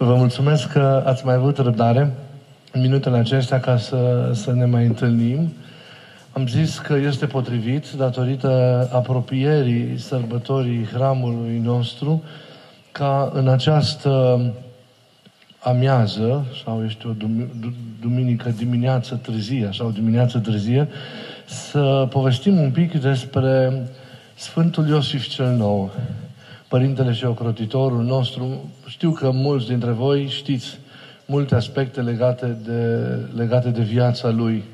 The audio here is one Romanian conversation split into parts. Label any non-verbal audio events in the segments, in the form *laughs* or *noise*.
Vă mulțumesc că ați mai avut răbdare în minutele acestea ca să, să ne mai întâlnim. Am zis că este potrivit, datorită apropierii sărbătorii hramului nostru, ca în această amiază, sau eu știu, duminică dimineață târzie, sau dimineață târzie, să povestim un pic despre Sfântul Iosif cel Nou, Părintele și Ocrotitorul nostru. Știu că mulți dintre voi știți multe aspecte legate de, legate de viața lui.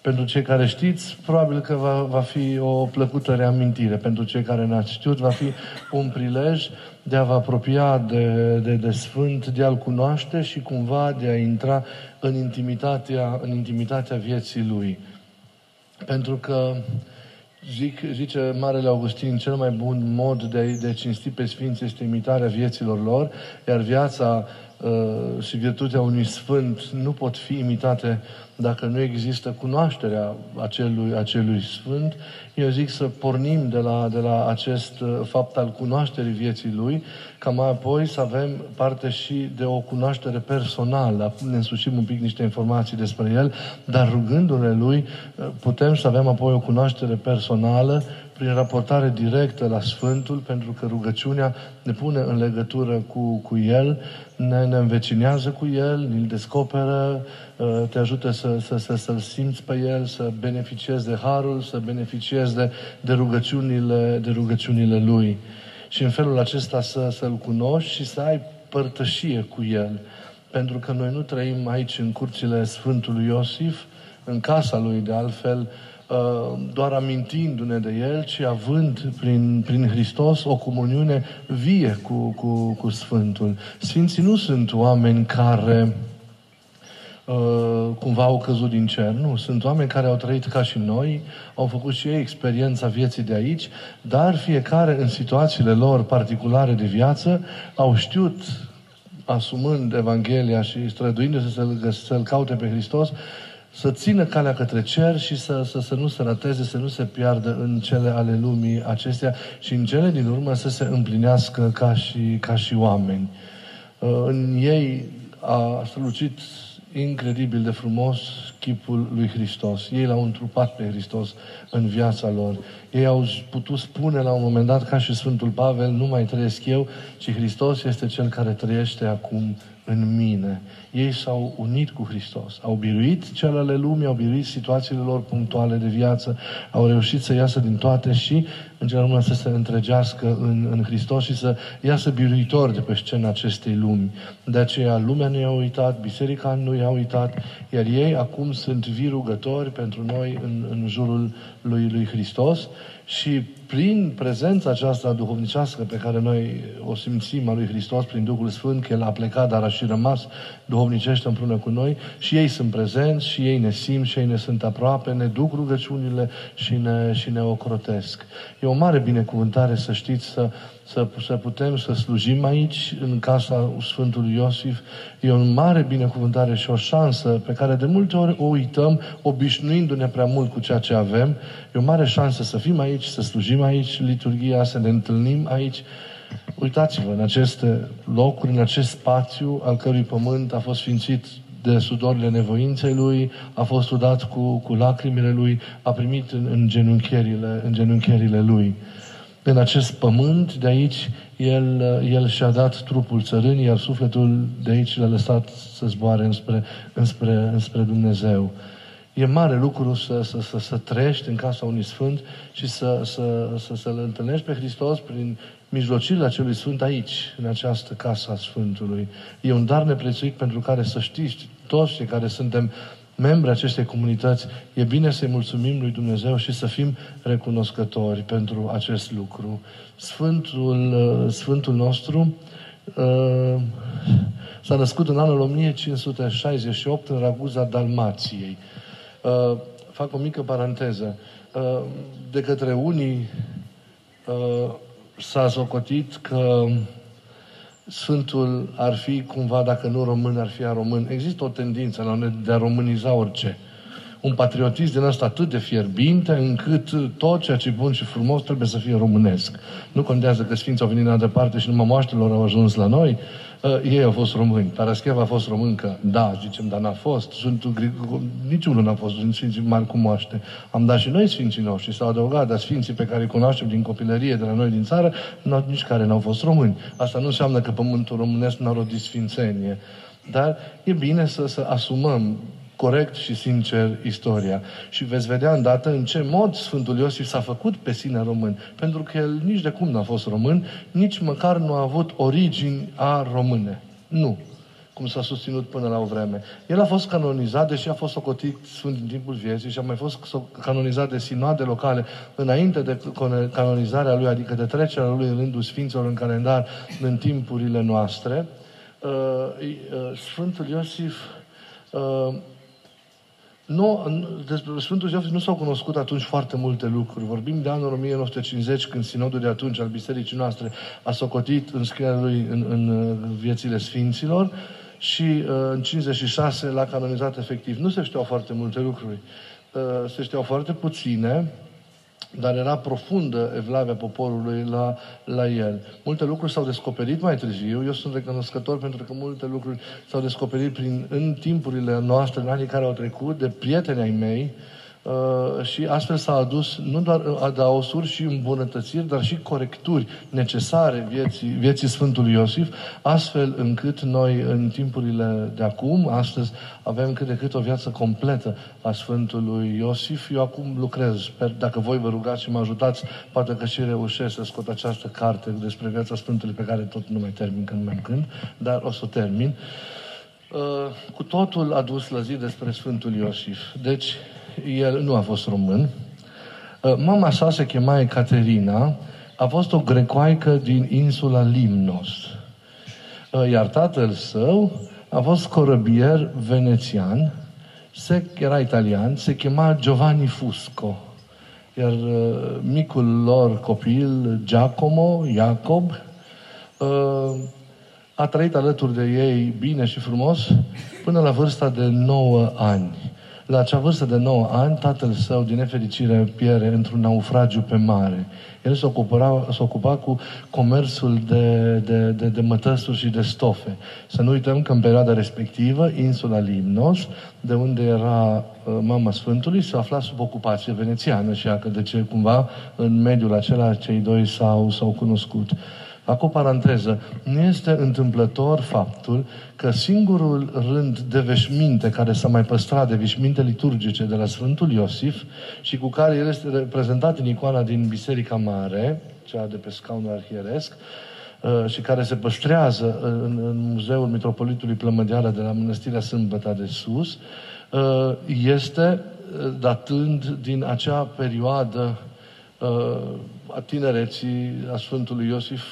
Pentru cei care știți, probabil că va, va fi o plăcută reamintire. Pentru cei care n-ați știut, va fi un prilej de a vă apropia de, de, de Sfânt, de a-L cunoaște și cumva de a intra în intimitatea, în intimitatea vieții Lui. Pentru că Zic, zice Marele Augustin, cel mai bun mod de a, de a cinsti pe Sfinți este imitarea vieților lor, iar viața uh, și virtutea unui Sfânt nu pot fi imitate dacă nu există cunoașterea acelui, acelui Sfânt. Eu zic să pornim de la, de la acest uh, fapt al cunoașterii vieții Lui, ca mai apoi să avem parte și de o cunoaștere personală, ne însușim un pic niște informații despre El, dar rugându-ne Lui uh, putem să avem apoi o cunoaștere personală prin raportare directă la Sfântul, pentru că rugăciunea ne pune în legătură cu, cu El, ne, ne învecinează cu El, îl descoperă, uh, te ajută să, să, să, să-L simți pe El, să beneficiezi de Harul, să beneficiezi de, de, rugăciunile, de rugăciunile Lui. Și în felul acesta să, să-L cunoști și să ai părtășie cu El. Pentru că noi nu trăim aici în curțile Sfântului Iosif, în casa lui de altfel, Uh, doar amintindu-ne de El, ci având prin, prin Hristos o comuniune vie cu, cu, cu Sfântul. Sfinții nu sunt oameni care uh, cumva au căzut din cer. Nu, sunt oameni care au trăit ca și noi, au făcut și ei experiența vieții de aici, dar fiecare în situațiile lor particulare de viață au știut asumând Evanghelia și străduindu-se să-L, să-L caute pe Hristos, să țină calea către cer și să, să, să nu se rateze, să nu se piardă în cele ale lumii acestea și în cele din urmă să se împlinească ca și, ca și oameni. Uh, în ei a strălucit incredibil de frumos chipul lui Hristos. Ei l-au întrupat pe Hristos în viața lor. Ei au putut spune la un moment dat, ca și Sfântul Pavel, nu mai trăiesc eu, ci Hristos este Cel care trăiește acum în mine. Ei s-au unit cu Hristos. Au biruit celele lumii, au biruit situațiile lor punctuale de viață, au reușit să iasă din toate și, în general, să se întregească în, în Hristos și să iasă biruitori de pe scena acestei lumi. De aceea, lumea nu i-a uitat, biserica nu i-a uitat, iar ei acum sunt vii rugători pentru noi în, în jurul lui, lui Hristos și prin prezența aceasta duhovnicească pe care noi o simțim a lui Hristos prin Duhul Sfânt, că El a plecat, dar a și rămas duhovnicește împreună cu noi și ei sunt prezenți și ei ne simt și ei ne sunt aproape, ne duc rugăciunile și ne, și ne ocrotesc. E o mare binecuvântare să știți să să, să putem să slujim aici, în casa Sfântului Iosif. E o mare binecuvântare și o șansă pe care de multe ori o uităm, obișnuindu-ne prea mult cu ceea ce avem. E o mare șansă să fim aici, să slujim aici liturgia, să ne întâlnim aici. Uitați-vă, în aceste locuri, în acest spațiu al cărui pământ a fost sfințit de sudorile nevoinței lui, a fost udat cu, cu lacrimile lui, a primit în, în, genunchierile, în genunchierile lui în acest pământ, de aici el, el și-a dat trupul țărânii, iar sufletul de aici l-a lăsat să zboare înspre, înspre, înspre Dumnezeu. E mare lucru să, să, să, să trăiești în casa unui Sfânt și să, să, să, să-L întâlnești pe Hristos prin mijlocirile acelui Sfânt aici, în această casa a Sfântului. E un dar neprețuit pentru care să știți toți cei care suntem membri acestei comunități, e bine să-i mulțumim lui Dumnezeu și să fim recunoscători pentru acest lucru. Sfântul, uh, Sfântul nostru uh, s-a născut în anul 1568 în Raguza Dalmației. Uh, fac o mică paranteză. De către unii s-a socotit că Sfântul ar fi cumva, dacă nu român, ar fi a român. Există o tendință la de a româniza orice. Un patriotism din ăsta atât de fierbinte încât tot ceea ce e bun și frumos trebuie să fie românesc. Nu contează că Sfinții au venit de departe și numai moaștelor au ajuns la noi. Uh, ei au fost români. Parascheva a fost româncă? Da, zicem, dar n-a fost. Sfântul Grigor, niciunul n-a fost. Sfinții mari cu moaște. Am dat și noi Sfinții noștri. S-au adăugat, dar Sfinții pe care îi cunoaștem din copilărie, de la noi din țară, nici care n-au fost români. Asta nu înseamnă că pământul românesc n-a rodit sfințenie. Dar e bine să, să asumăm corect și sincer istoria. Și veți vedea îndată în ce mod Sfântul Iosif s-a făcut pe sine român. Pentru că el nici de cum n-a fost român, nici măcar nu a avut origini a române. Nu cum s-a susținut până la o vreme. El a fost canonizat, deși a fost socotit sfânt în timpul vieții și a mai fost canonizat de sinoade locale înainte de canonizarea lui, adică de trecerea lui în rândul Sfinților în calendar în timpurile noastre. Uh, uh, Sfântul Iosif uh, nu, despre Sfântul Iosif nu s-au cunoscut atunci foarte multe lucruri. Vorbim de anul 1950, când sinodul de atunci al bisericii noastre a socotit înscrierea lui în, în viețile Sfinților și uh, în 56 l-a canonizat efectiv. Nu se știau foarte multe lucruri. Uh, se știau foarte puține, dar era profundă evlavia poporului la, la el. Multe lucruri s-au descoperit mai târziu. Eu sunt recunoscător pentru că multe lucruri s-au descoperit prin, în timpurile noastre, în anii care au trecut, de prieteni ai mei, Uh, și astfel s-a adus nu doar adaosuri și îmbunătățiri, dar și corecturi necesare vieții, vieții Sfântului Iosif, astfel încât noi în timpurile de acum, astăzi, avem cât de cât o viață completă a Sfântului Iosif. Eu acum lucrez, sper, dacă voi vă rugați și mă ajutați, poate că și reușesc să scot această carte despre viața Sfântului pe care tot nu mai termin când mai când, dar o să o termin. Uh, cu totul adus la zi despre Sfântul Iosif. Deci, el nu a fost român. Uh, mama sa se chema Ecaterina, a fost o grecoaică din insula Limnos. Uh, iar tatăl său a fost corăbier venețian, se, era italian, se chema Giovanni Fusco. Iar uh, micul lor copil, Giacomo, Jacob, a trăit alături de ei bine și frumos până la vârsta de 9 ani. La acea vârstă de 9 ani, tatăl său, din nefericire, piere într-un naufragiu pe mare. El se ocupa, se ocupa cu comerțul de, de, de, de mătăsuri și de stofe. Să nu uităm că în perioada respectivă, insula Limnos, de unde era uh, mama Sfântului, se afla sub ocupație venețiană și că de ce cumva în mediul acela cei doi s-au, s-au cunoscut. Fac o paranteză. Nu este întâmplător faptul că singurul rând de veșminte care s-a mai păstrat de veșminte liturgice de la Sfântul Iosif și cu care el este reprezentat în icoana din Biserica Mare, cea de pe scaunul arhieresc, uh, și care se păstrează în, în Muzeul Mitropolitului Plămădeală de la Mănăstirea Sâmbăta de Sus, uh, este uh, datând din acea perioadă a tinereții a Sfântului Iosif,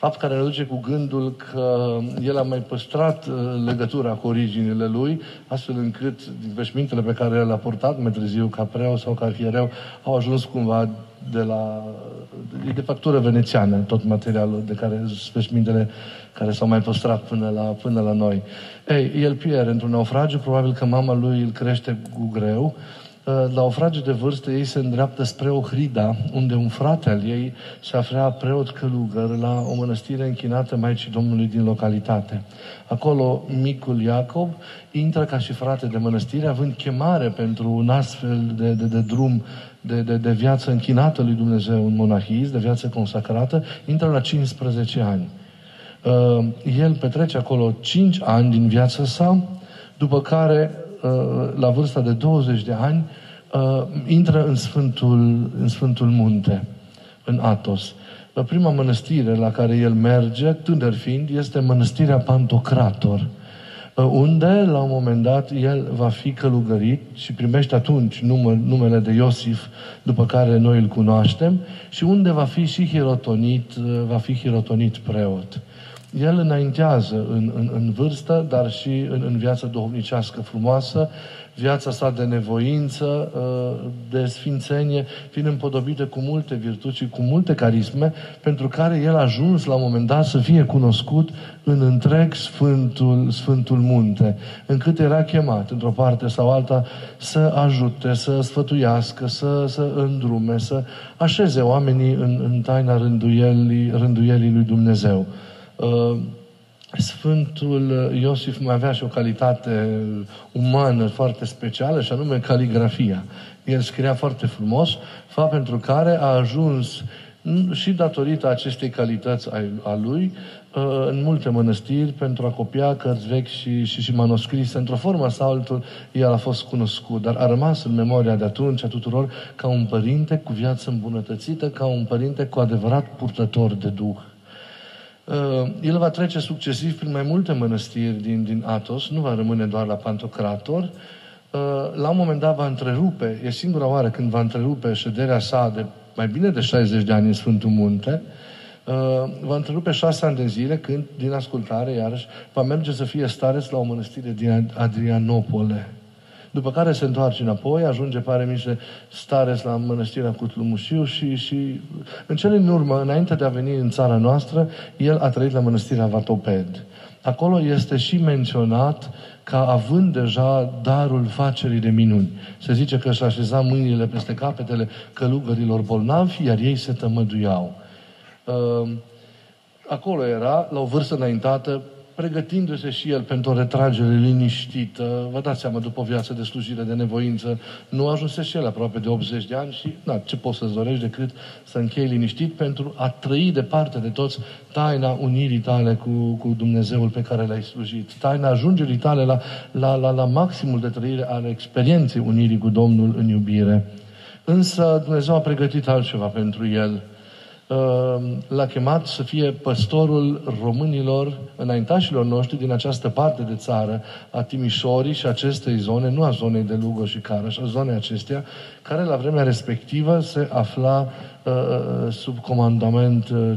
fapt care ne duce cu gândul că el a mai păstrat uh, legătura cu originile lui, astfel încât veșmintele pe care le-a purtat mai târziu ca preau sau ca arhiereu au ajuns cumva de la de factură venețiană, tot materialul de care veșmintele care s-au mai păstrat până la, până la noi. Ei, el pierde într-un naufragiu, probabil că mama lui îl crește cu greu, la o frage de vârstă, ei se îndreaptă spre Ohrida, unde un frate al ei se afla preot călugăr la o mănăstire închinată Maicii Domnului din localitate. Acolo, micul Iacob intră ca și frate de mănăstire, având chemare pentru un astfel de, de, de drum de, de, de viață închinată lui Dumnezeu în monahism, de viață consacrată, intră la 15 ani. Uh, el petrece acolo 5 ani din viața sa, după care la vârsta de 20 de ani, uh, intră în Sfântul, în Sfântul Munte, în Atos. Prima mănăstire la care el merge, tânăr fiind, este mănăstirea Pantocrator, uh, unde, la un moment dat, el va fi călugărit și primește atunci nume, numele de Iosif, după care noi îl cunoaștem, și unde va fi și hirotonit, uh, va fi hirotonit preot. El înaintează în, în, în vârstă, dar și în, în viața duhovnicească frumoasă, viața sa de nevoință, uh, de sfințenie, fiind împodobită cu multe virtuți și cu multe carisme, pentru care el a ajuns la un moment dat să fie cunoscut în întreg Sfântul, Sfântul Munte, încât era chemat, într-o parte sau alta, să ajute, să sfătuiască, să, să îndrume, să așeze oamenii în, în taina rânduielii, rânduielii lui Dumnezeu. Uh, Sfântul Iosif mai avea și o calitate umană foarte specială, și anume caligrafia. El scria foarte frumos, fapt pentru care a ajuns și datorită acestei calități a lui, uh, în multe mănăstiri pentru a copia cărți vechi și, și, și manuscrise. Într-o formă sau altul, el a fost cunoscut, dar a rămas în memoria de atunci a tuturor ca un părinte cu viață îmbunătățită, ca un părinte cu adevărat purtător de Duh. Uh, el va trece succesiv prin mai multe mănăstiri din, din Atos, nu va rămâne doar la Pantocrator. Uh, la un moment dat va întrerupe, e singura oară când va întrerupe șederea sa de mai bine de 60 de ani în Sfântul Munte, uh, va întrerupe șase ani de zile când, din ascultare, iarăși, va merge să fie stareț la o mănăstire din Adrianopole. După care se întoarce înapoi, ajunge, pare mi se, stareț la mănăstirea Cutlumușiu și, și în cele din urmă, înainte de a veni în țara noastră, el a trăit la mănăstirea Vatoped. Acolo este și menționat ca având deja darul facerii de minuni. Se zice că își așeza mâinile peste capetele călugărilor bolnavi, iar ei se tămăduiau. Ă, acolo era, la o vârstă înaintată, pregătindu-se și el pentru o retragere liniștită. Vă dați seama, după o viață de slujire, de nevoință, nu ajunse și el aproape de 80 de ani și, na, ce poți să-ți dorești decât să închei liniștit pentru a trăi departe de toți taina unirii tale cu, cu Dumnezeul pe care l-ai slujit, taina ajungerii tale la, la, la, la maximul de trăire al experienței unirii cu Domnul în iubire. Însă Dumnezeu a pregătit altceva pentru el. Ehm, l-a chemat să fie păstorul românilor, înaintașilor noștri din această parte de țară, a Timișorii și acestei zone, nu a zonei de Lugo și Caraș, a zonei acestea, care la vremea respectivă se afla uh, sub comandament uh,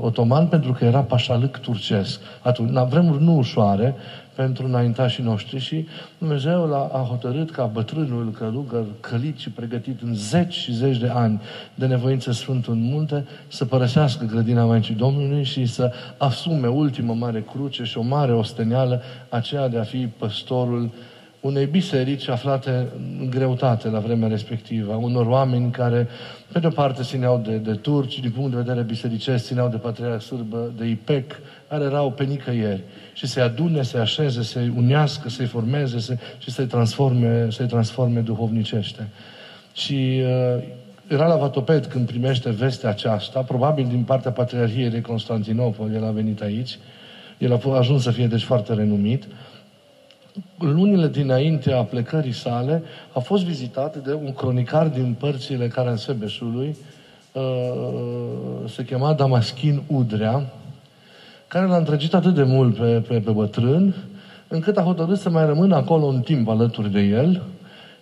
otoman pentru că era pașalâc turcesc. Atunci, la vremuri nu ușoare, pentru înaintașii noștri și Dumnezeu l-a, a hotărât ca bătrânul călugăr, călit și pregătit în zeci și zeci de ani de nevoință Sfântul în munte, să părăsească grădina Maicii Domnului și să asume ultima mare cruce și o mare osteneală, aceea de a fi păstorul unei biserici aflate în greutate la vremea respectivă, unor oameni care, pe de-o parte, țineau de, de turci, din punct de vedere bisericesc, țineau de Patriarha Sârbă, de IPEC, care erau pe nicăieri și să-i adune, să-i așeze, să-i unească, să-i formeze să, și să-i transforme, să-i transforme duhovnicește. Și uh, era la Vatoped când primește vestea aceasta, probabil din partea Patriarhiei de Constantinopol, el a venit aici, el a ajuns să fie deci foarte renumit. Lunile dinainte a plecării sale a fost vizitat de un cronicar din părțile Caransebeșului, uh, se chema Damaschin Udrea, care l-a întregit atât de mult pe, pe, pe bătrân, încât a hotărât să mai rămână acolo un timp alături de el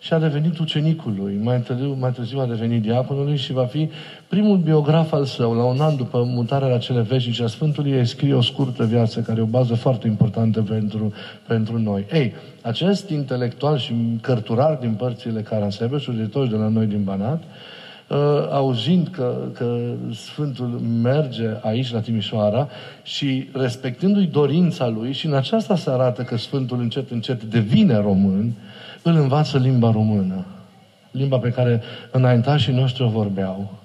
și a devenit ucenicul lui. Mai târziu, mai târziu a devenit diaconului și va fi primul biograf al său. La un an după mutarea la cele veșnice a Sfântului, îi scrie o scurtă viață, care e o bază foarte importantă pentru, pentru noi. Ei, acest intelectual și cărturar din părțile Carasebeșului, de toți de la noi din Banat, uh, auzind că, că Sfântul merge aici la Timișoara și respectându-i dorința lui și în aceasta se arată că Sfântul încet, încet devine român, îl învață limba română. Limba pe care înaintașii noștri o vorbeau.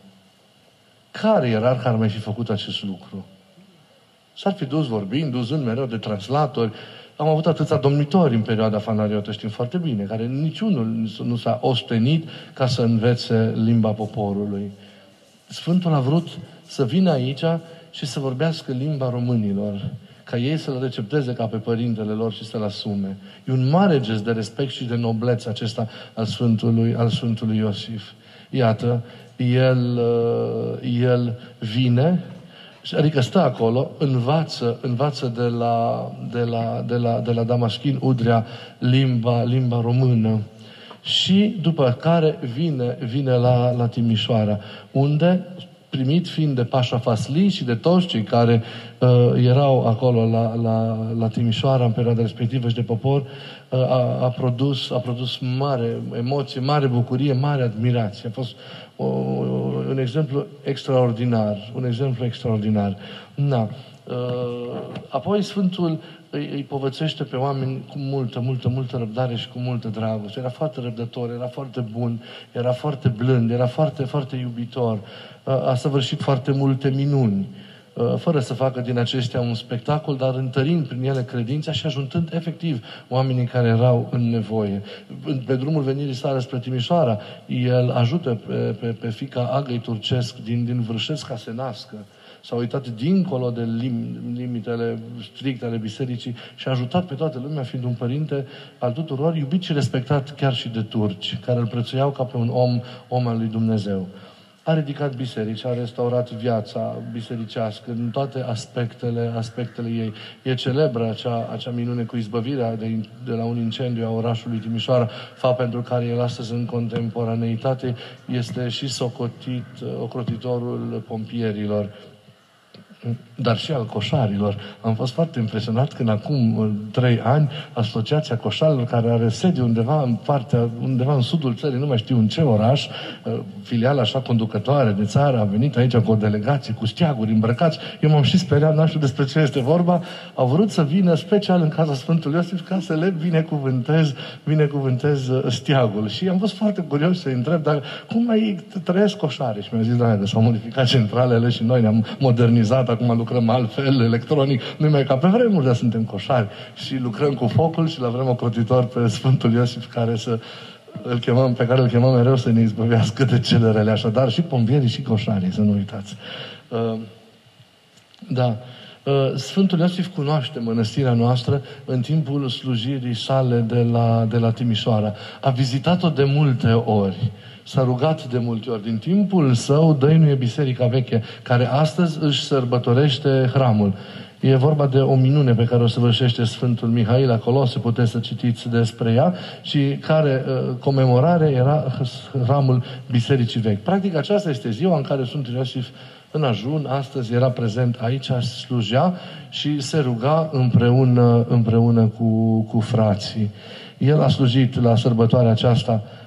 Care ierarh ar mai fi făcut acest lucru? S-ar fi dus vorbind, duzând mereu de translatori, am avut atâția domnitori în perioada fanariotă, știm foarte bine, care niciunul nu s-a ostenit ca să învețe limba poporului. Sfântul a vrut să vină aici și să vorbească limba românilor, ca ei să-L recepteze ca pe părintele lor și să-L asume. E un mare gest de respect și de noblețe acesta al Sfântului, al Sfântului Iosif. Iată, el, uh, el vine Adică stă acolo, învață, învață de la, de la, de la, de la Damaschin Udrea limba, limba română. Și după care vine, vine la, la Timișoara, unde, primit fiind de Pașa Fasli și de toți cei care uh, erau acolo la, la, la Timișoara în perioada respectivă și de popor, uh, a, a, produs, a produs mare emoție, mare bucurie, mare admirație. A fost o, un exemplu extraordinar, un exemplu extraordinar. Na. Uh, apoi Sfântul îi, îi povățește pe oameni cu multă, multă, multă răbdare și cu multă dragoste. Era foarte răbdător, era foarte bun, era foarte blând, era foarte, foarte iubitor. Uh, a săvârșit foarte multe minuni. uh, fără să facă din acestea un spectacol, dar întărind prin ele credința și ajutând efectiv oamenii care erau în nevoie. Pe drumul venirii sale spre Timișoara, el ajută pe, pe, pe fica Agăi Turcesc din, din Vârșesc ca să nască s-a uitat dincolo de lim, limitele stricte ale bisericii și a ajutat pe toată lumea, fiind un părinte al tuturor, iubit și respectat chiar și de turci, care îl prețuiau ca pe un om, om al lui Dumnezeu. A ridicat biserici, a restaurat viața bisericească în toate aspectele, aspectele ei. E celebră acea, acea minune cu izbăvirea de, de la un incendiu a orașului Timișoara, fapt pentru care el astăzi în contemporaneitate este și socotit, ocrotitorul pompierilor dar și al coșarilor. Am fost foarte impresionat când acum uh, trei ani Asociația Coșarilor, care are sediu undeva în partea, undeva în sudul țării, nu mai știu în ce oraș, uh, filiala așa conducătoare de țară, a venit aici cu o delegație, cu steaguri îmbrăcați. Eu m-am și speriat, nu știu despre ce este vorba. Au vrut să vină special în casa Sfântului Iosif ca să le binecuvântez, binecuvântez uh, steagul. Și am fost foarte curios să întreb, dar cum mai trăiesc coșare? Și mi-a zis, da, s-au modificat centralele și noi ne-am modernizat acum lucrăm altfel, electronic, nu mai ca pe vremuri, dar suntem coșari. Și lucrăm cu focul și la vrem o crotitor pe Sfântul Iosif care să îl chemăm, pe care îl chemăm mereu să ne izbăvească de cele rele. Așadar, și pompierii și coșarii, să nu uitați. Uh, da. Uh, Sfântul Iosif cunoaște mănăstirea noastră în timpul slujirii sale de la, de la Timișoara. A vizitat-o de multe ori s-a rugat de multe ori. Din timpul său dăinuie Biserica Veche, care astăzi își sărbătorește hramul. E vorba de o minune pe care o săvârșește Sfântul Mihail acolo, se puteți să citiți despre ea, și care uh, comemorare era hramul Bisericii Vechi. Practic aceasta este ziua în care Sfântul Iosif în ajun, astăzi era prezent aici, slujea și se ruga împreună, împreună cu, cu frații. El a slujit la sărbătoarea aceasta Uh,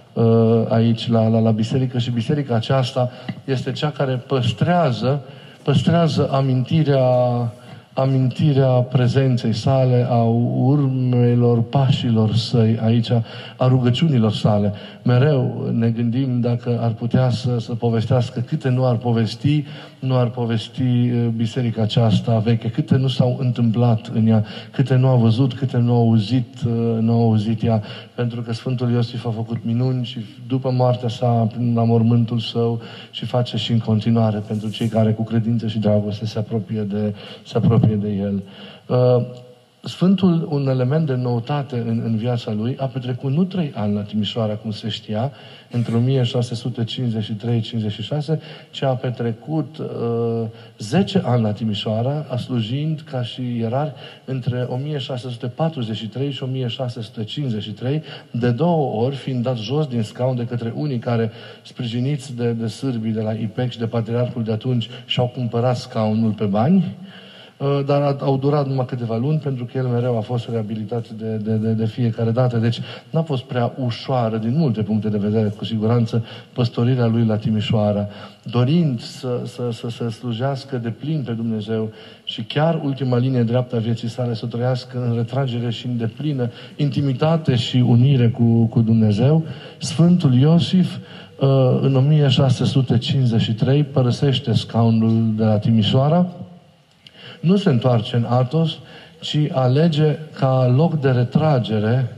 aici la, la, la biserică și biserica aceasta este cea care păstrează, păstrează amintirea amintirea prezenței sale, a urmelor pașilor săi aici, a rugăciunilor sale. Mereu ne gândim dacă ar putea să, să povestească câte nu ar povesti, nu ar povesti uh, biserica aceasta veche, câte nu s-au întâmplat în ea, câte nu a văzut, câte nu a auzit, uh, nu a auzit ea, pentru că Sfântul Iosif a făcut minuni și după moartea sa, prin mormântul său și face și în continuare pentru cei care cu credință și dragoste se apropie de, se apropie de el. Uh, Sfântul, un element de noutate în, în viața lui, a petrecut nu trei ani la Timișoara, cum se știa, între 1653-56, ci a petrecut uh, 10 ani la Timișoara, a slujind ca și ierar între 1643 și 1653, de două ori, fiind dat jos din scaun de către unii care, sprijiniți de, de sârbii de la IPEC și de patriarhul de atunci, și-au cumpărat scaunul pe bani, Uh, dar au durat numai câteva luni pentru că el mereu a fost reabilitat de, de, de, de fiecare dată. Deci n-a fost prea ușoară din multe puncte de vedere, cu siguranță, păstorirea lui la Timișoara, dorind să, să, să, să slujească de plin pe Dumnezeu și chiar ultima linie dreaptă a vieții sale să trăiască în retragere și în deplină intimitate și unire cu, cu Dumnezeu, Sfântul Iosif uh, în 1653 părăsește scaunul de la Timișoara, nu se întoarce în Atos, ci alege ca loc de retragere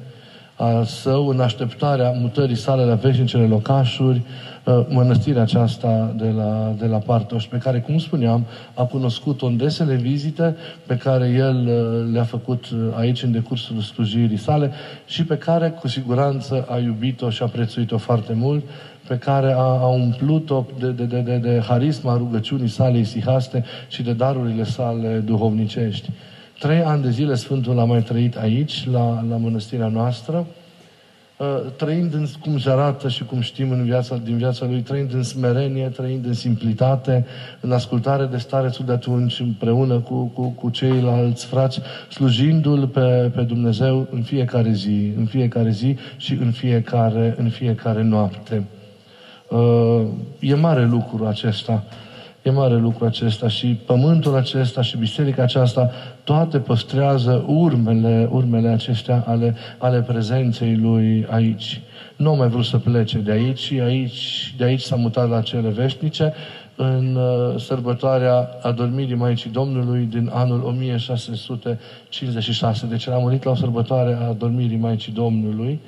a său în așteptarea mutării sale la veșnicele locașuri, uh, mănăstirea aceasta de la, de la Partoș, pe care, cum spuneam, a cunoscut-o în desele vizite pe care el uh, le-a făcut uh, aici în decursul slujirii sale și pe care, cu siguranță, a iubit-o și a prețuit-o foarte mult pe care a, a umplut-o de, de, de, de, de harisma rugăciunii sale isihaste și de darurile sale duhovnicești. Trei ani de zile Sfântul a mai trăit aici, la, la mănăstirea noastră, ă, trăind în, cum se arată și cum știm în viața, din viața lui, trăind în smerenie, trăind în simplitate, în ascultare de starețul de atunci, împreună cu, cu, cu ceilalți frați, slujindu-L pe, pe Dumnezeu în fiecare zi, în fiecare zi și în fiecare, în fiecare noapte. Uh, e mare lucru acesta. E mare lucru acesta și pământul acesta și biserica aceasta toate păstrează urmele, urmele acestea ale, ale prezenței lui aici. Nu mai vrut să plece de aici și aici, de aici s-a mutat la cele veșnice în uh, sărbătoarea adormirii Maicii Domnului din anul 1656. Deci a murit la o sărbătoare a adormirii Maicii Domnului,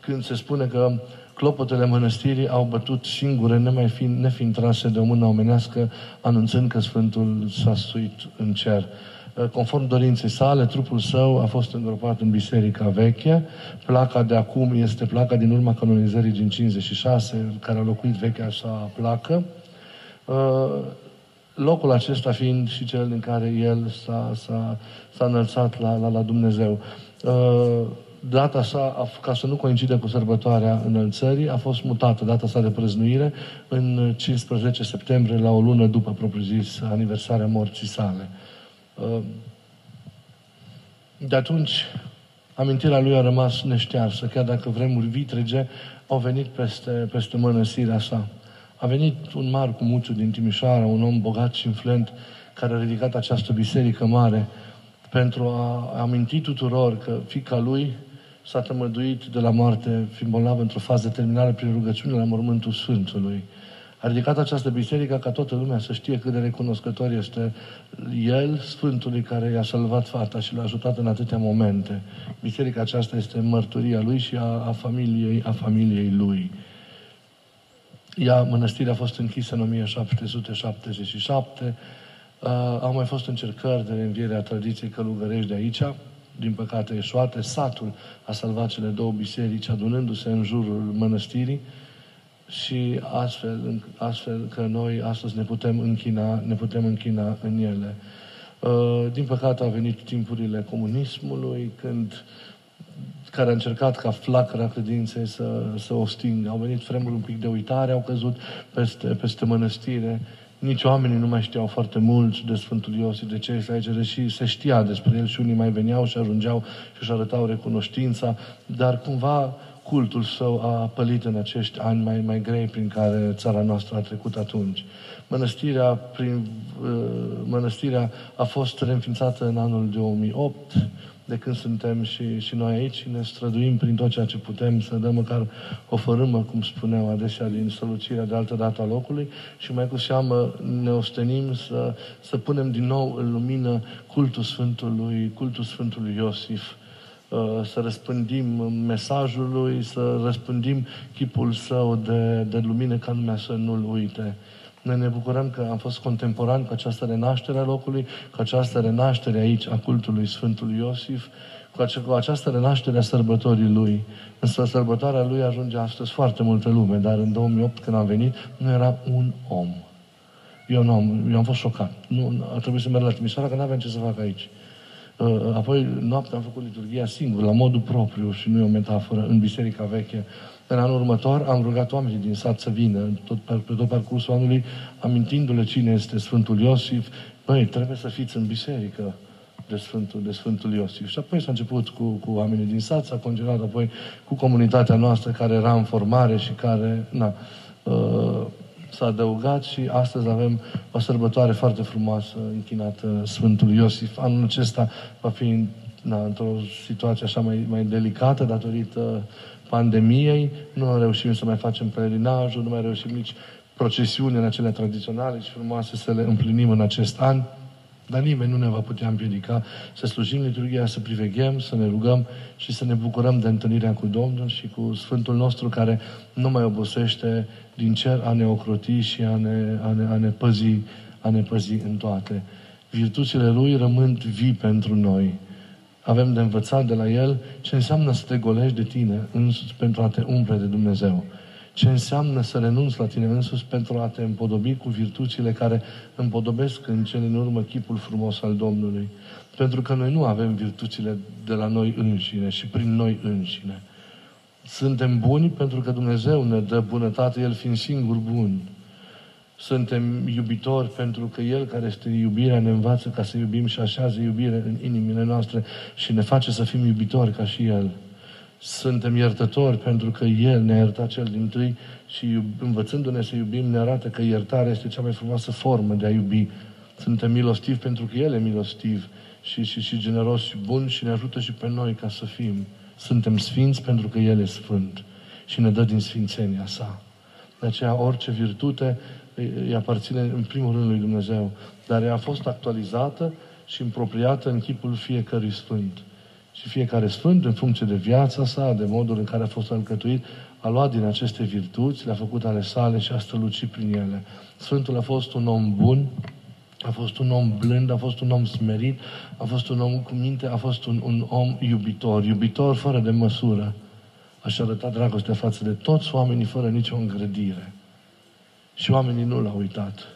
când se spune că clopotele mănăstirii au bătut singure, nemai fiind, nefiind trase de o mână omenească, anunțând că Sfântul s-a suit în cer. Uh, conform dorinței sale, trupul său a fost îngropat în biserica veche. Placa de acum este placa din urma canonizării din 56, care a locuit vechea sa placă. Uh, locul acesta fiind și cel în care el s-a, s-a, s-a înălțat la, la, la Dumnezeu. Uh, data sa, ca să nu coincide cu sărbătoarea înălțării, a fost mutată data sa de prăznuire în 15 septembrie, la o lună după propriu-zis aniversarea morții sale. Uh, de atunci, amintirea lui a rămas neștearsă, chiar dacă vremuri vitrege au venit peste, peste mănăstirea sa. A venit un Marcu Muciu din Timișoara, un om bogat și influent, care a ridicat această biserică mare pentru a aminti tuturor că fica lui s-a tămăduit de la moarte, fiind bolnav într-o fază terminală prin rugăciune la mormântul Sfântului. A ridicat această biserică ca toată lumea să știe cât de recunoscător este El, Sfântului, care i-a salvat fata și l-a ajutat în atâtea momente. Biserica aceasta este mărturia lui și a, a, familiei, a familiei lui. Ea, mănăstirea a fost închisă în 1777. Uh, au mai fost încercări de reînviere a tradiției călugărești de aici, din păcate eșuate. Satul a salvat cele două biserici, adunându-se în jurul mănăstirii și astfel, astfel că noi astăzi ne putem închina, ne putem închina în ele. Uh, din păcate au venit timpurile comunismului, când care a încercat ca flacăra credinței să, să o stingă. Au venit fremuri un pic de uitare, au căzut peste, peste mănăstire. Nici oamenii nu mai știau foarte mult de Sfântul Iosif, de ce este aici, deși se știa despre el și unii mai veneau și ajungeau și își arătau recunoștința, dar cumva cultul său a pălit în acești ani mai, mai grei prin care țara noastră a trecut atunci. Mănăstirea, prin, uh, mănăstirea a fost reînființată în anul 2008, de când suntem și, și noi aici și ne străduim prin tot ceea ce putem să dăm măcar o fărâmă, cum spuneau adesea, din soluțirea de altă dată a locului și mai cu seamă ne ostenim să, să punem din nou în lumină cultul Sfântului, cultul Sfântului Iosif, uh, să răspândim mesajul lui, să răspândim chipul său de, de lumină ca lumea să nu-l uite. Noi ne bucurăm că am fost contemporani cu această renaștere a locului, cu această renaștere aici a cultului Sfântului Iosif, cu, ace- cu această renaștere a sărbătorii lui. Însă sărbătoarea lui ajunge astăzi foarte multă lume, dar în 2008 când am venit, nu era un om. Eu, nu am, eu am fost șocat. Nu, a trebuit să merg la Timișoara, că nu aveam ce să fac aici. Uh, apoi, noaptea am făcut liturgia singur, la modul propriu și nu e o metaforă, în biserica veche. În anul următor am rugat oamenii din sat să vină, tot, pe tot parcursul anului, amintindu-le cine este Sfântul Iosif. Băi, trebuie să fiți în biserică de Sfântul, de Sfântul Iosif. Și apoi s-a început cu, cu oamenii din sat, s-a continuat apoi cu comunitatea noastră care era în formare și care, na, uh, s-a adăugat și astăzi avem o sărbătoare foarte frumoasă închinată Sfântul Iosif. Anul acesta va fi na, într-o situație așa mai, mai delicată datorită pandemiei, nu reușim să mai facem pelerinajul, nu mai reușim nici procesiunile acelea tradiționale și frumoase să le împlinim în acest an. Dar nimeni nu ne va putea împiedica să slujim liturgia, să priveghem, să ne rugăm și să ne bucurăm de întâlnirea cu Domnul și cu Sfântul nostru care nu mai obosește din cer a ne ocroti și a ne, a ne, a ne, păzi, a ne păzi în toate. Virtuțile Lui rămân vii pentru noi. Avem de învățat de la El ce înseamnă să te golești de tine însuți pentru a te umple de Dumnezeu. Ce înseamnă să renunți la tine însuți pentru a te împodobi cu virtuțile care împodobesc în cele în urmă chipul frumos al Domnului. Pentru că noi nu avem virtuțile de la noi înșine și prin noi înșine. Suntem buni pentru că Dumnezeu ne dă bunătate, El fiind singur bun. Suntem iubitori pentru că El, care este iubirea, ne învață ca să iubim și așează iubire în inimile noastre și ne face să fim iubitori ca și El. Suntem iertători pentru că El ne-a iertat cel din tâi și învățându-ne să iubim ne arată că iertarea este cea mai frumoasă formă de a iubi. Suntem milostivi pentru că El e milostiv și, și, și generos și bun și ne ajută și pe noi ca să fim. Suntem sfinți pentru că El e sfânt și ne dă din sfințenia sa. De aceea orice virtute îi aparține în primul rând lui Dumnezeu, dar ea a fost actualizată și împropriată în chipul fiecărui sfânt. Și fiecare sfânt, în funcție de viața sa, de modul în care a fost alcătuit, a luat din aceste virtuți, le-a făcut ale sale și a strălucit prin ele. Sfântul a fost un om bun, a fost un om blând, a fost un om smerit, a fost un om cu minte, a fost un, un om iubitor, iubitor fără de măsură. Așa arăta dragostea față de toți oamenii fără nicio îngrădire. Și oamenii nu l-au uitat.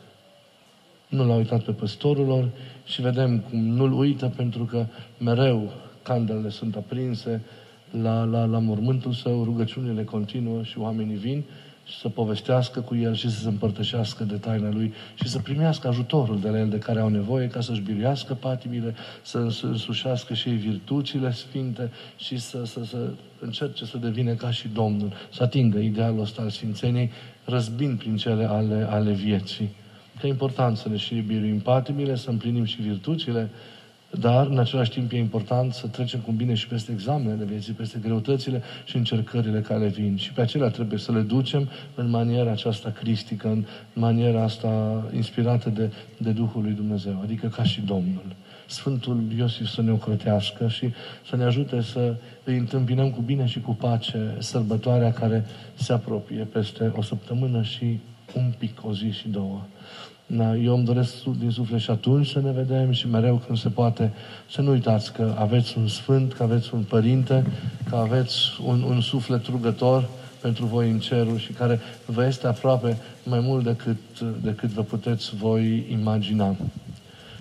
Nu l-au uitat pe păstorul lor și vedem cum nu-l uită pentru că mereu candelele sunt aprinse la, la, la mormântul său, rugăciunile continuă și oamenii vin și să povestească cu el și să se împărtășească de taina lui și să primească ajutorul de la el de care au nevoie ca să-și biruiască patimile, să însușească și ei virtuțile sfinte și să, să, să încerce să devină ca și Domnul, să atingă idealul ăsta al Sfințeniei, răzbind prin cele ale, ale vieții. Că e important să ne și biruim patimile, să împlinim și virtuțile, dar, în același timp, e important să trecem cu bine și peste examenele vieții, peste greutățile și încercările care vin. Și pe acelea trebuie să le ducem în maniera aceasta cristică, în maniera asta inspirată de, de Duhul lui Dumnezeu, adică ca și Domnul. Sfântul Iosif să ne ocrotească și să ne ajute să îi întâmpinăm cu bine și cu pace sărbătoarea care se apropie peste o săptămână și un pic, o zi și două. Da, eu îmi doresc din suflet și atunci să ne vedem și mereu când se poate să nu uitați că aveți un sfânt, că aveți un părinte, că aveți un, un suflet rugător pentru voi în cerul și care vă este aproape mai mult decât, decât vă puteți voi imagina.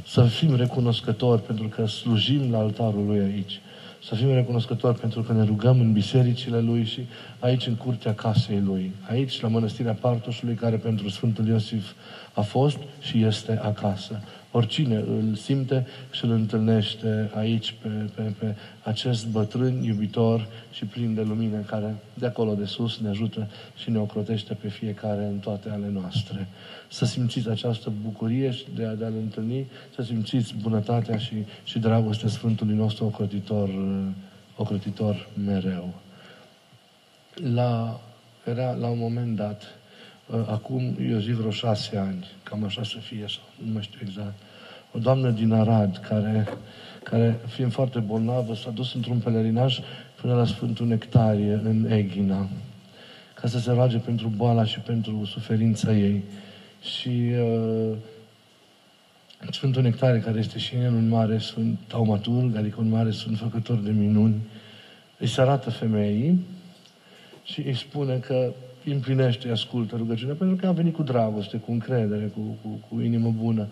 Să fim recunoscători pentru că slujim la altarul Lui aici. Să fim recunoscători pentru că ne rugăm în bisericile Lui și aici în curtea casei Lui. Aici, la Mănăstirea Partoșului, care pentru Sfântul Iosif a fost și este acasă. Oricine îl simte și îl întâlnește aici pe, pe, pe acest bătrân iubitor și plin de lumină care de acolo de sus ne ajută și ne ocrotește pe fiecare în toate ale noastre. Să simțiți această bucurie de a, de a-L întâlni, să simțiți bunătatea și, și dragostea Sfântului nostru ocrotitor, ocrotitor mereu. La, era la un moment dat, Uh, acum, eu zic vreo șase ani, cam așa să fie, sau nu mai știu exact, o doamnă din Arad, care, care fiind foarte bolnavă, s-a dus într-un pelerinaj până la Sfântul Nectarie, în Eghina, ca să se roage pentru boala și pentru suferința ei. Și uh, Sfântul Nectarie, care este și el un mare sunt taumaturg, adică un mare sunt făcător de minuni, îi se arată femeii și îi spune că împlinește, ascultă rugăciunea, pentru că a venit cu dragoste, cu încredere, cu, cu, cu inimă bună.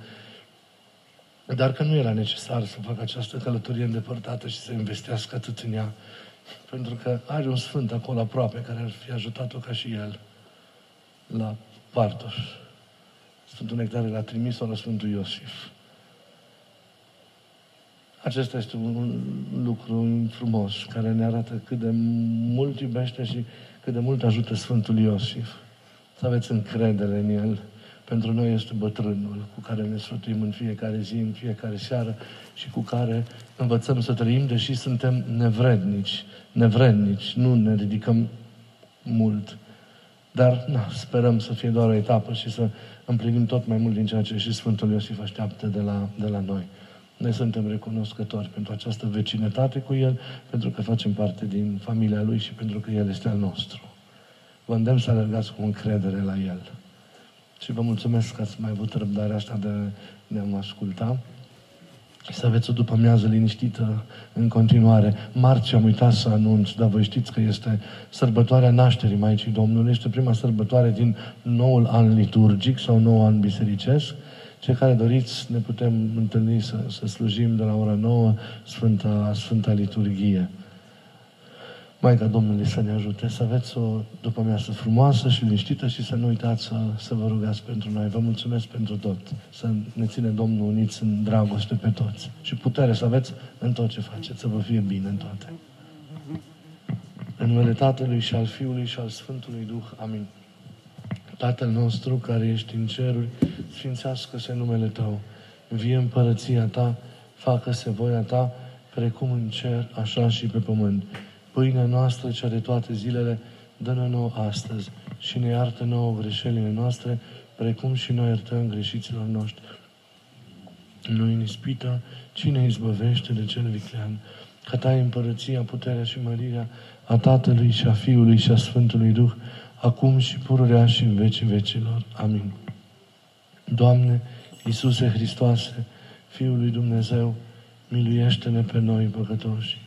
Dar că nu era necesar să facă această călătorie îndepărtată și să investească atât în ea. Pentru că are un sfânt acolo aproape care ar fi ajutat-o ca și el la Partos. Sfântul Nectare l-a trimis-o la Sfântul Iosif. Acesta este un lucru frumos care ne arată cât de mult iubește și cât de mult ajută Sfântul Iosif. Să aveți încredere în El. Pentru noi este bătrânul cu care ne sfătuim în fiecare zi, în fiecare seară și cu care învățăm să trăim, deși suntem nevrednici. Nevrednici, nu ne ridicăm mult. Dar na, sperăm să fie doar o etapă și să împlinim tot mai mult din ceea ce și Sfântul Iosif așteaptă de la, de la noi. Noi suntem recunoscători pentru această vecinătate cu El, pentru că facem parte din familia Lui și pentru că El este al nostru. Vă îndemn să alergați cu încredere la El. Și vă mulțumesc că ați mai avut răbdarea asta de, de a mă asculta. Și să aveți o după amiază liniștită în continuare. Marți am uitat să anunț, dar voi știți că este sărbătoarea nașterii Maicii Domnului. Este prima sărbătoare din noul an liturgic sau nou an bisericesc. Cei care doriți ne putem întâlni să, să slujim de la ora 9 Sfânta, Sfânta Liturghie. Maica Domnului să ne ajute să aveți o după amiază frumoasă și liniștită și să nu uitați să, să vă rugați pentru noi. Vă mulțumesc pentru tot. Să ne ține Domnul uniți în dragoste pe toți. Și putere să aveți în tot ce faceți, să vă fie bine în toate. În numele Tatălui și al Fiului și al Sfântului Duh. Amin. Tatăl nostru care ești în ceruri, sfințească-se numele Tău. Vie împărăția Ta, facă-se voia Ta, precum în cer, așa și pe pământ. Pâinea noastră, cea de toate zilele, dă-ne nouă astăzi și ne iartă nouă greșelile noastre, precum și noi iertăm greșiților noștri. Nu în ispită, cine izbăvește de cel viclean? Că ta împărăția, puterea și mărirea a Tatălui și a Fiului și a Sfântului Duh, acum și pururea și în vecii vecilor. Amin. Doamne, Iisuse Hristoase, Fiul lui Dumnezeu, miluiește-ne pe noi păcătoși.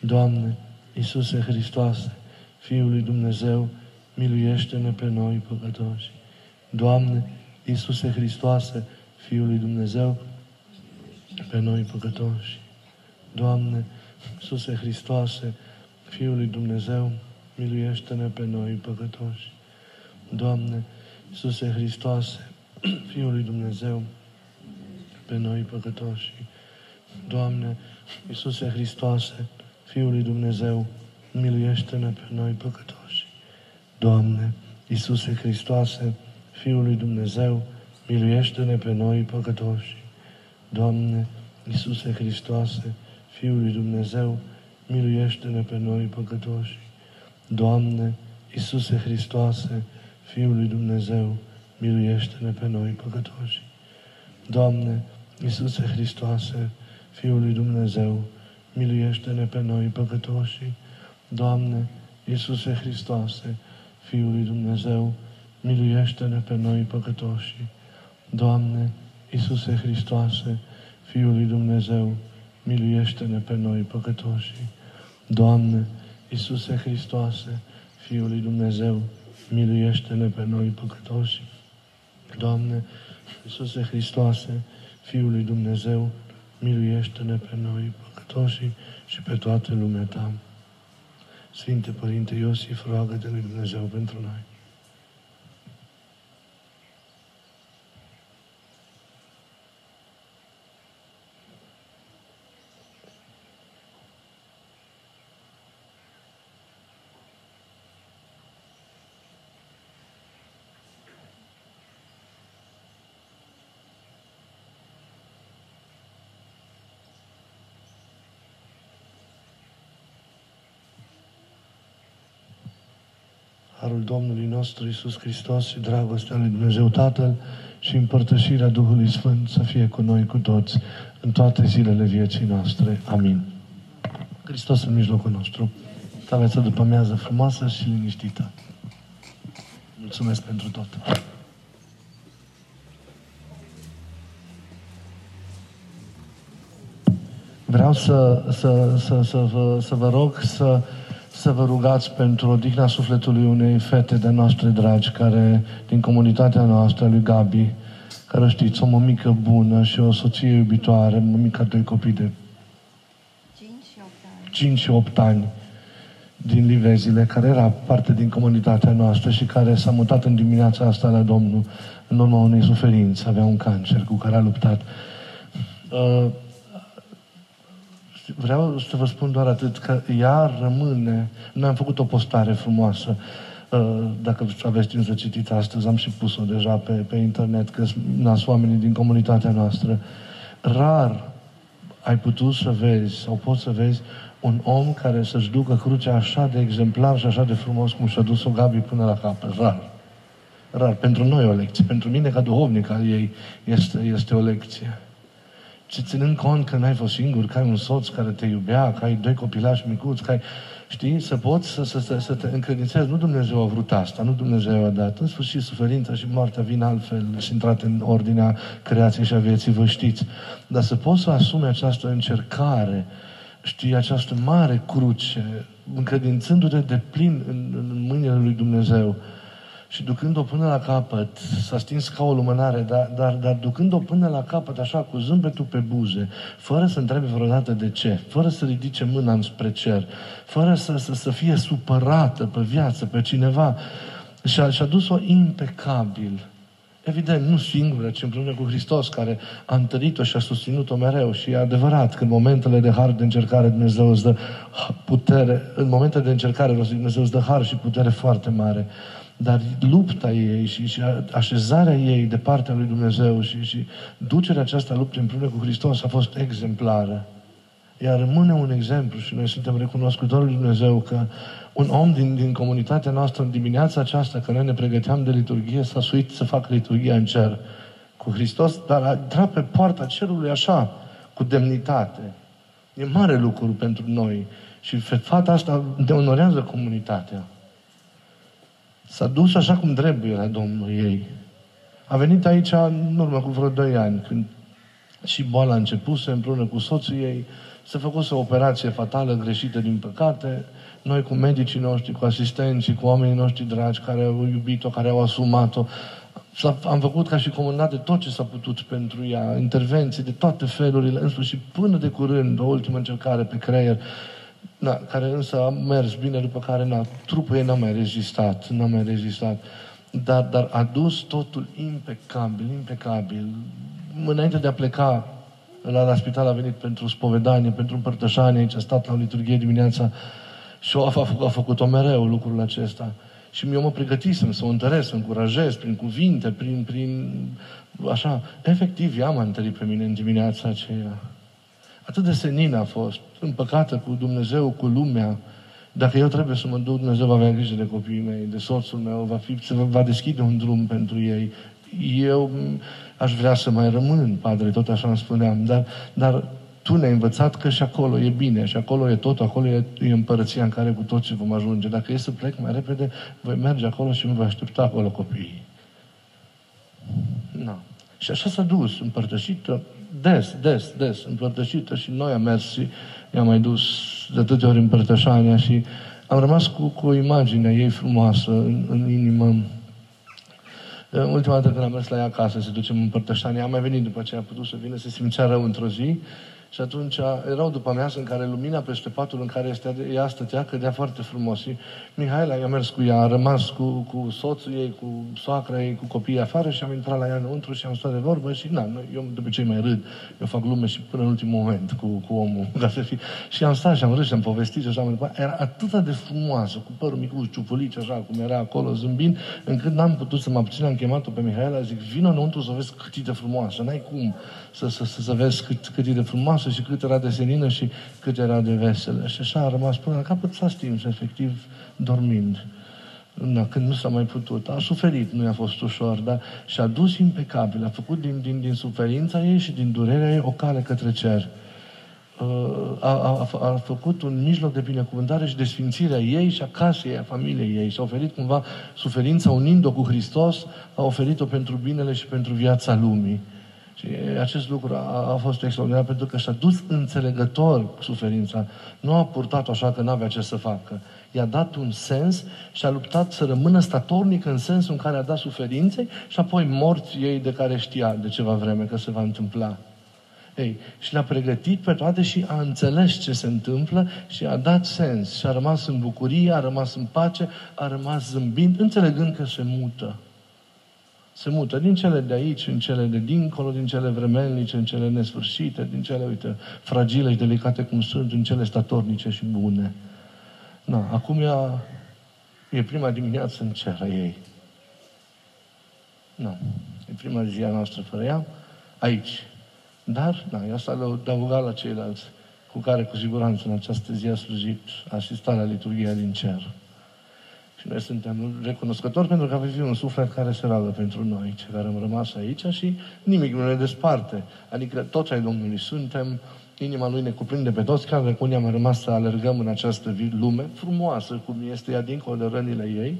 Doamne, Iisuse Hristoase, Fiul lui Dumnezeu, miluiește-ne pe noi păcătoși. Doamne, Iisuse Hristoase, Fiul lui Dumnezeu, pe noi păcătoși. Doamne, Iisuse Hristoase, Fiul lui Dumnezeu, miluiește-ne pe noi păcătoși. Doamne, Iisuse Hristoase, *clears throat* Fiul lui Dumnezeu, pe noi păcătoși. Doamne, Iisuse Hristoase, Fiul lui Dumnezeu, miluiește-ne pe noi păcătoși. Doamne, Iisuse Hristoase, Fiul lui Dumnezeu, miluiește-ne pe noi păcătoși. Doamne, Iisuse Hristoase, Fiul lui Dumnezeu, miluiește-ne pe noi păcătoși. Doamne, Iisuse Hristoase, Fiul lui Dumnezeu, miluiește-ne pe noi păcătoși. Doamne, Iisuse Hristoase, Fiul lui Dumnezeu, miluiește-ne pe noi păcătoși. Doamne, Iisuse Hristoase, Fiul lui Dumnezeu, miluiește-ne pe noi păcătoși. Doamne, Iisuse Hristoase, Fiul lui Dumnezeu, miluiește-ne pe noi păcătoși. Doamne, Iisuse Hristoase, Fiul lui Dumnezeu, miluiește-ne pe noi păcătoși. Doamne, Iisuse Hristoase, Fiul lui Dumnezeu, miluiește-ne pe noi păcătoși și pe toată lumea Ta. Sfinte Părinte Iosif, roagă-te lui Dumnezeu pentru noi. Harul Domnului nostru Isus Hristos și dragostea lui Dumnezeu Tatăl și împărtășirea Duhului Sfânt să fie cu noi, cu toți, în toate zilele vieții noastre. Amin. Hristos în mijlocul nostru. Să aveți o după amiază frumoasă și liniștită. Mulțumesc pentru tot. Vreau să, să, să, să, vă, să vă rog să să vă rugați pentru odihna sufletului unei fete de noastre dragi, care, din comunitatea noastră, lui Gabi, care știți, o mămică bună și o soție iubitoare, mămica doi copii de 5 și 8 ani din Livezile, care era parte din comunitatea noastră și care s-a mutat în dimineața asta la Domnul în urma unei suferințe, avea un cancer cu care a luptat. Uh, vreau să vă spun doar atât, că ea rămâne... Noi am făcut o postare frumoasă, uh, dacă aveți timp să citiți astăzi, am și pus-o deja pe, pe internet, că sunt oamenii din comunitatea noastră. Rar ai putut să vezi, sau poți să vezi, un om care să-și ducă crucea așa de exemplar și așa de frumos cum și-a dus-o Gabi până la capăt. Rar. Rar. Pentru noi o lecție. Pentru mine, ca duhovnic al ei, este, este o lecție. Și ținând cont că n-ai fost singur, că ai un soț care te iubea, că ai doi copilași micuți, că ai, știi, să poți să, să, să, să te încredințezi. Nu Dumnezeu a vrut asta, nu Dumnezeu a dat. În sfârșit, suferința și moartea vin altfel și intrat în ordinea creației și a vieții, vă știți. Dar să poți să asumi această încercare, știi, această mare cruce, încredințându-te de plin în, în mâinile lui Dumnezeu, și ducând-o până la capăt, s-a stins ca o lumânare, dar, dar, dar ducând-o până la capăt, așa, cu zâmbetul pe buze, fără să întrebe vreodată de ce, fără să ridice mâna înspre cer, fără să, să, să fie supărată pe viață, pe cineva, și-a, și-a dus-o impecabil. Evident, nu singură, ci împreună cu Hristos, care a întărit-o și a susținut-o mereu. Și e adevărat că în momentele de har de încercare Dumnezeu îți dă putere, în momentele de încercare Dumnezeu îți dă har și putere foarte mare. Dar lupta ei și, și așezarea ei de partea lui Dumnezeu și, și ducerea aceasta luptă împreună cu Hristos a fost exemplară. Iar rămâne un exemplu și noi suntem recunoscători lui Dumnezeu că un om din, din comunitatea noastră în dimineața aceasta, că noi ne pregăteam de liturghie, s-a suit să facă liturghia în cer cu Hristos, dar a intrat pe poarta cerului așa, cu demnitate. E mare lucru pentru noi. Și fata asta ne onorează comunitatea. S-a dus așa cum trebuie la Domnul ei. A venit aici în urmă cu vreo doi ani, când și boala a început împreună cu soțul ei, se făcuse o operație fatală, greșită din păcate, noi cu medicii noștri, cu asistenții, cu oamenii noștri dragi care au iubit-o, care au asumat-o, am făcut ca și comunitate tot ce s-a putut pentru ea, intervenții de toate felurile, în sfârșit, până de curând, o ultimă încercare pe creier, na, care însă a mers bine, după care na, trupul ei n-a mai rezistat, n-a mai rezistat. Dar, dar a dus totul impecabil, impecabil. Înainte de a pleca la, la spital a venit pentru spovedanie, pentru împărtășanie, aici a stat la o liturghie dimineața și a, a, a făcut-o mereu lucrul acesta. Și eu mă pregătisem să o întăresc, să încurajez prin cuvinte, prin, prin așa. Efectiv, ea m-a întărit pe mine în dimineața aceea. Atât de senină a fost, împăcată cu Dumnezeu, cu lumea. Dacă eu trebuie să mă duc, Dumnezeu va avea grijă de copiii mei, de soțul meu, va, fi, se va deschide un drum pentru ei. Eu aș vrea să mai rămân, Padre, tot așa îmi spuneam, dar, dar tu ne-ai învățat că și acolo e bine, și acolo e tot, acolo e, e împărăția în care cu toții vom ajunge. Dacă e să plec mai repede, voi merge acolo și mă voi aștepta acolo copiii. Nu. Și așa s-a dus, împărtășită, des, des, des, împărtășită și noi am mers și i-am mai dus de atâtea ori împărtășania și am rămas cu, cu imaginea ei frumoasă în, în inimă. Ultima dată când am mers la ea acasă să ducem împărtășania, am mai venit după ce a putut să vină, se simțea rău într-o zi și atunci erau după amiază în care lumina peste patul în care este, ea stătea cădea foarte frumos. Și Mihaela i-a mers cu ea, a rămas cu, cu soțul ei, cu soacra ei, cu copiii afară și am intrat la ea înăuntru și am stat de vorbă și na, eu de obicei mai râd. Eu fac lume și până în ultimul moment cu, cu omul. *laughs* Ca să fie. Și am stat și am râs și am povestit și așa mai departe. Era atât de frumoasă, cu părul micuț, ciupulici, așa cum era acolo, zâmbind, încât n-am putut să mă abțin, am chemat-o pe Mihaela, zic, vină înăuntru să vezi cât e de frumoasă, n-ai cum să, să, să, să vezi cât, cât e de frumoasă și cât era de senină și cât era de veselă. Și așa a rămas până la capăt, s-a stins, efectiv, dormind. Da, când nu s-a mai putut. A suferit, nu i-a fost ușor, dar și-a dus impecabil. A făcut din, din, din suferința ei și din durerea ei o cale către cer. Uh, a, a, a făcut un mijloc de binecuvântare și de sfințire a ei și a casei, a familiei ei. Și a oferit cumva suferința unind-o cu Hristos, a oferit-o pentru binele și pentru viața lumii. Și acest lucru a, a fost extraordinar pentru că și-a dus înțelegător suferința. Nu a purtat-o așa că n-avea ce să facă. I-a dat un sens și a luptat să rămână statornic în sensul în care a dat suferinței și apoi morți ei de care știa de ceva vreme că se va întâmpla. Ei, și le-a pregătit pe toate și a înțeles ce se întâmplă și a dat sens. Și a rămas în bucurie, a rămas în pace, a rămas zâmbind, înțelegând că se mută se mută din cele de aici în cele de dincolo, din cele vremelnice în cele nesfârșite, din cele, uite, fragile și delicate cum sunt, în cele statornice și bune. Na, acum ea e prima dimineață în cer a ei. Nu. E prima zi a noastră fără ea, aici. Dar, na, ea s-a adăugat la ceilalți cu care cu siguranță în această zi a slujit, a asistat la liturghia din cer. Și noi suntem recunoscători pentru că avem un suflet care se roagă pentru noi, cei care am rămas aici și nimic nu ne desparte. Adică toți ai Domnului suntem, inima Lui ne cuprinde pe toți, chiar dacă unii am rămas să alergăm în această lume frumoasă, cum este ea dincolo de rănile ei,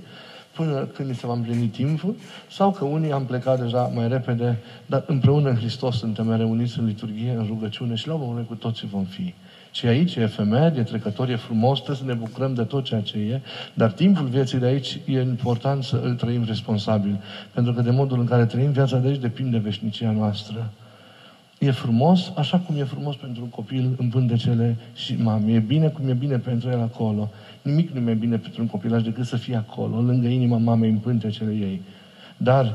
până când ni se va împlini timpul, sau că unii am plecat deja mai repede, dar împreună în Hristos suntem reuniți în liturghie, în rugăciune și la urmă cu toții vom fi. Și aici e efemer, e trecător, e frumos, trebuie să ne bucurăm de tot ceea ce e, dar timpul vieții de aici e important să îl trăim responsabil. Pentru că de modul în care trăim viața de aici depinde veșnicia noastră. E frumos, așa cum e frumos pentru un copil în pântecele și mami. E bine cum e bine pentru el acolo. Nimic nu e bine pentru un copilaj decât să fie acolo, lângă inima mamei, în pântecele ei. Dar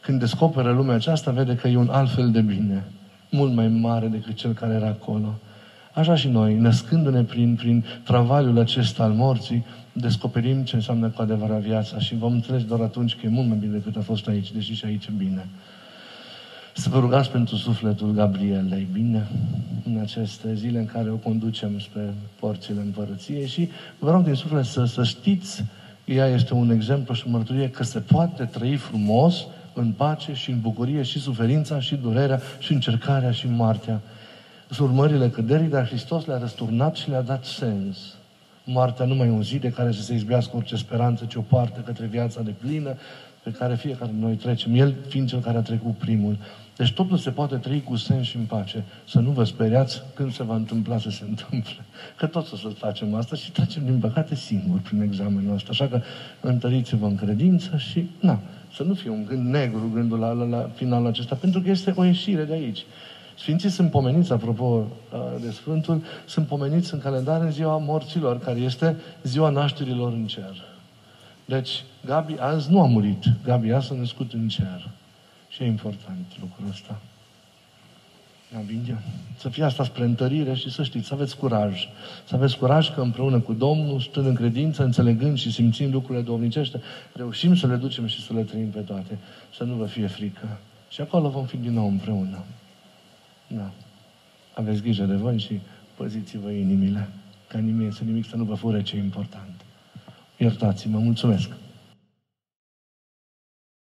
când descoperă lumea aceasta, vede că e un alt fel de bine. Mult mai mare decât cel care era acolo. Așa și noi, născându-ne prin, prin travaliul acesta al morții, descoperim ce înseamnă cu adevărat viața și vom înțelege doar atunci că e mult mai bine decât a fost aici, deși și aici e bine. Să vă rugați pentru sufletul Gabrielei, bine? În aceste zile în care o conducem spre porțile împărăției și vă rog din suflet să, să știți, ea este un exemplu și mărturie că se poate trăi frumos, în pace și în bucurie și suferința și durerea și încercarea și moartea. Sunt urmările căderii, dar Hristos le-a răsturnat și le-a dat sens. Moartea nu mai e un zid de care să se izbească orice speranță, ci o poartă către viața de plină pe care fiecare noi trecem. El fiind cel care a trecut primul. Deci totul se poate trăi cu sens și în pace. Să nu vă speriați când se va întâmpla să se întâmple. Că tot o să facem asta și trecem, din păcate, singur prin examenul ăsta. Așa că întăriți-vă în credință și, na, să nu fie un gând negru gândul la, la, la finalul acesta, pentru că este o ieșire de aici. Sfinții sunt pomeniți, apropo uh, de Sfântul, sunt pomeniți în calendar în ziua morților, care este ziua nașterilor în cer. Deci, Gabi azi nu a murit. Gabi azi s-a născut în cer. Și e important lucrul ăsta. Bine. Să fie asta spre întărire și să știți, să aveți curaj. Să aveți curaj că împreună cu Domnul, stând în credință, înțelegând și simțind lucrurile domnicește, reușim să le ducem și să le trăim pe toate. Să nu vă fie frică. Și acolo vom fi din nou împreună. Da. Aveți grijă de voi și păziți-vă inimile. Ca nimic, să nimic să nu vă fure ce e important. Iertați-mă, mulțumesc.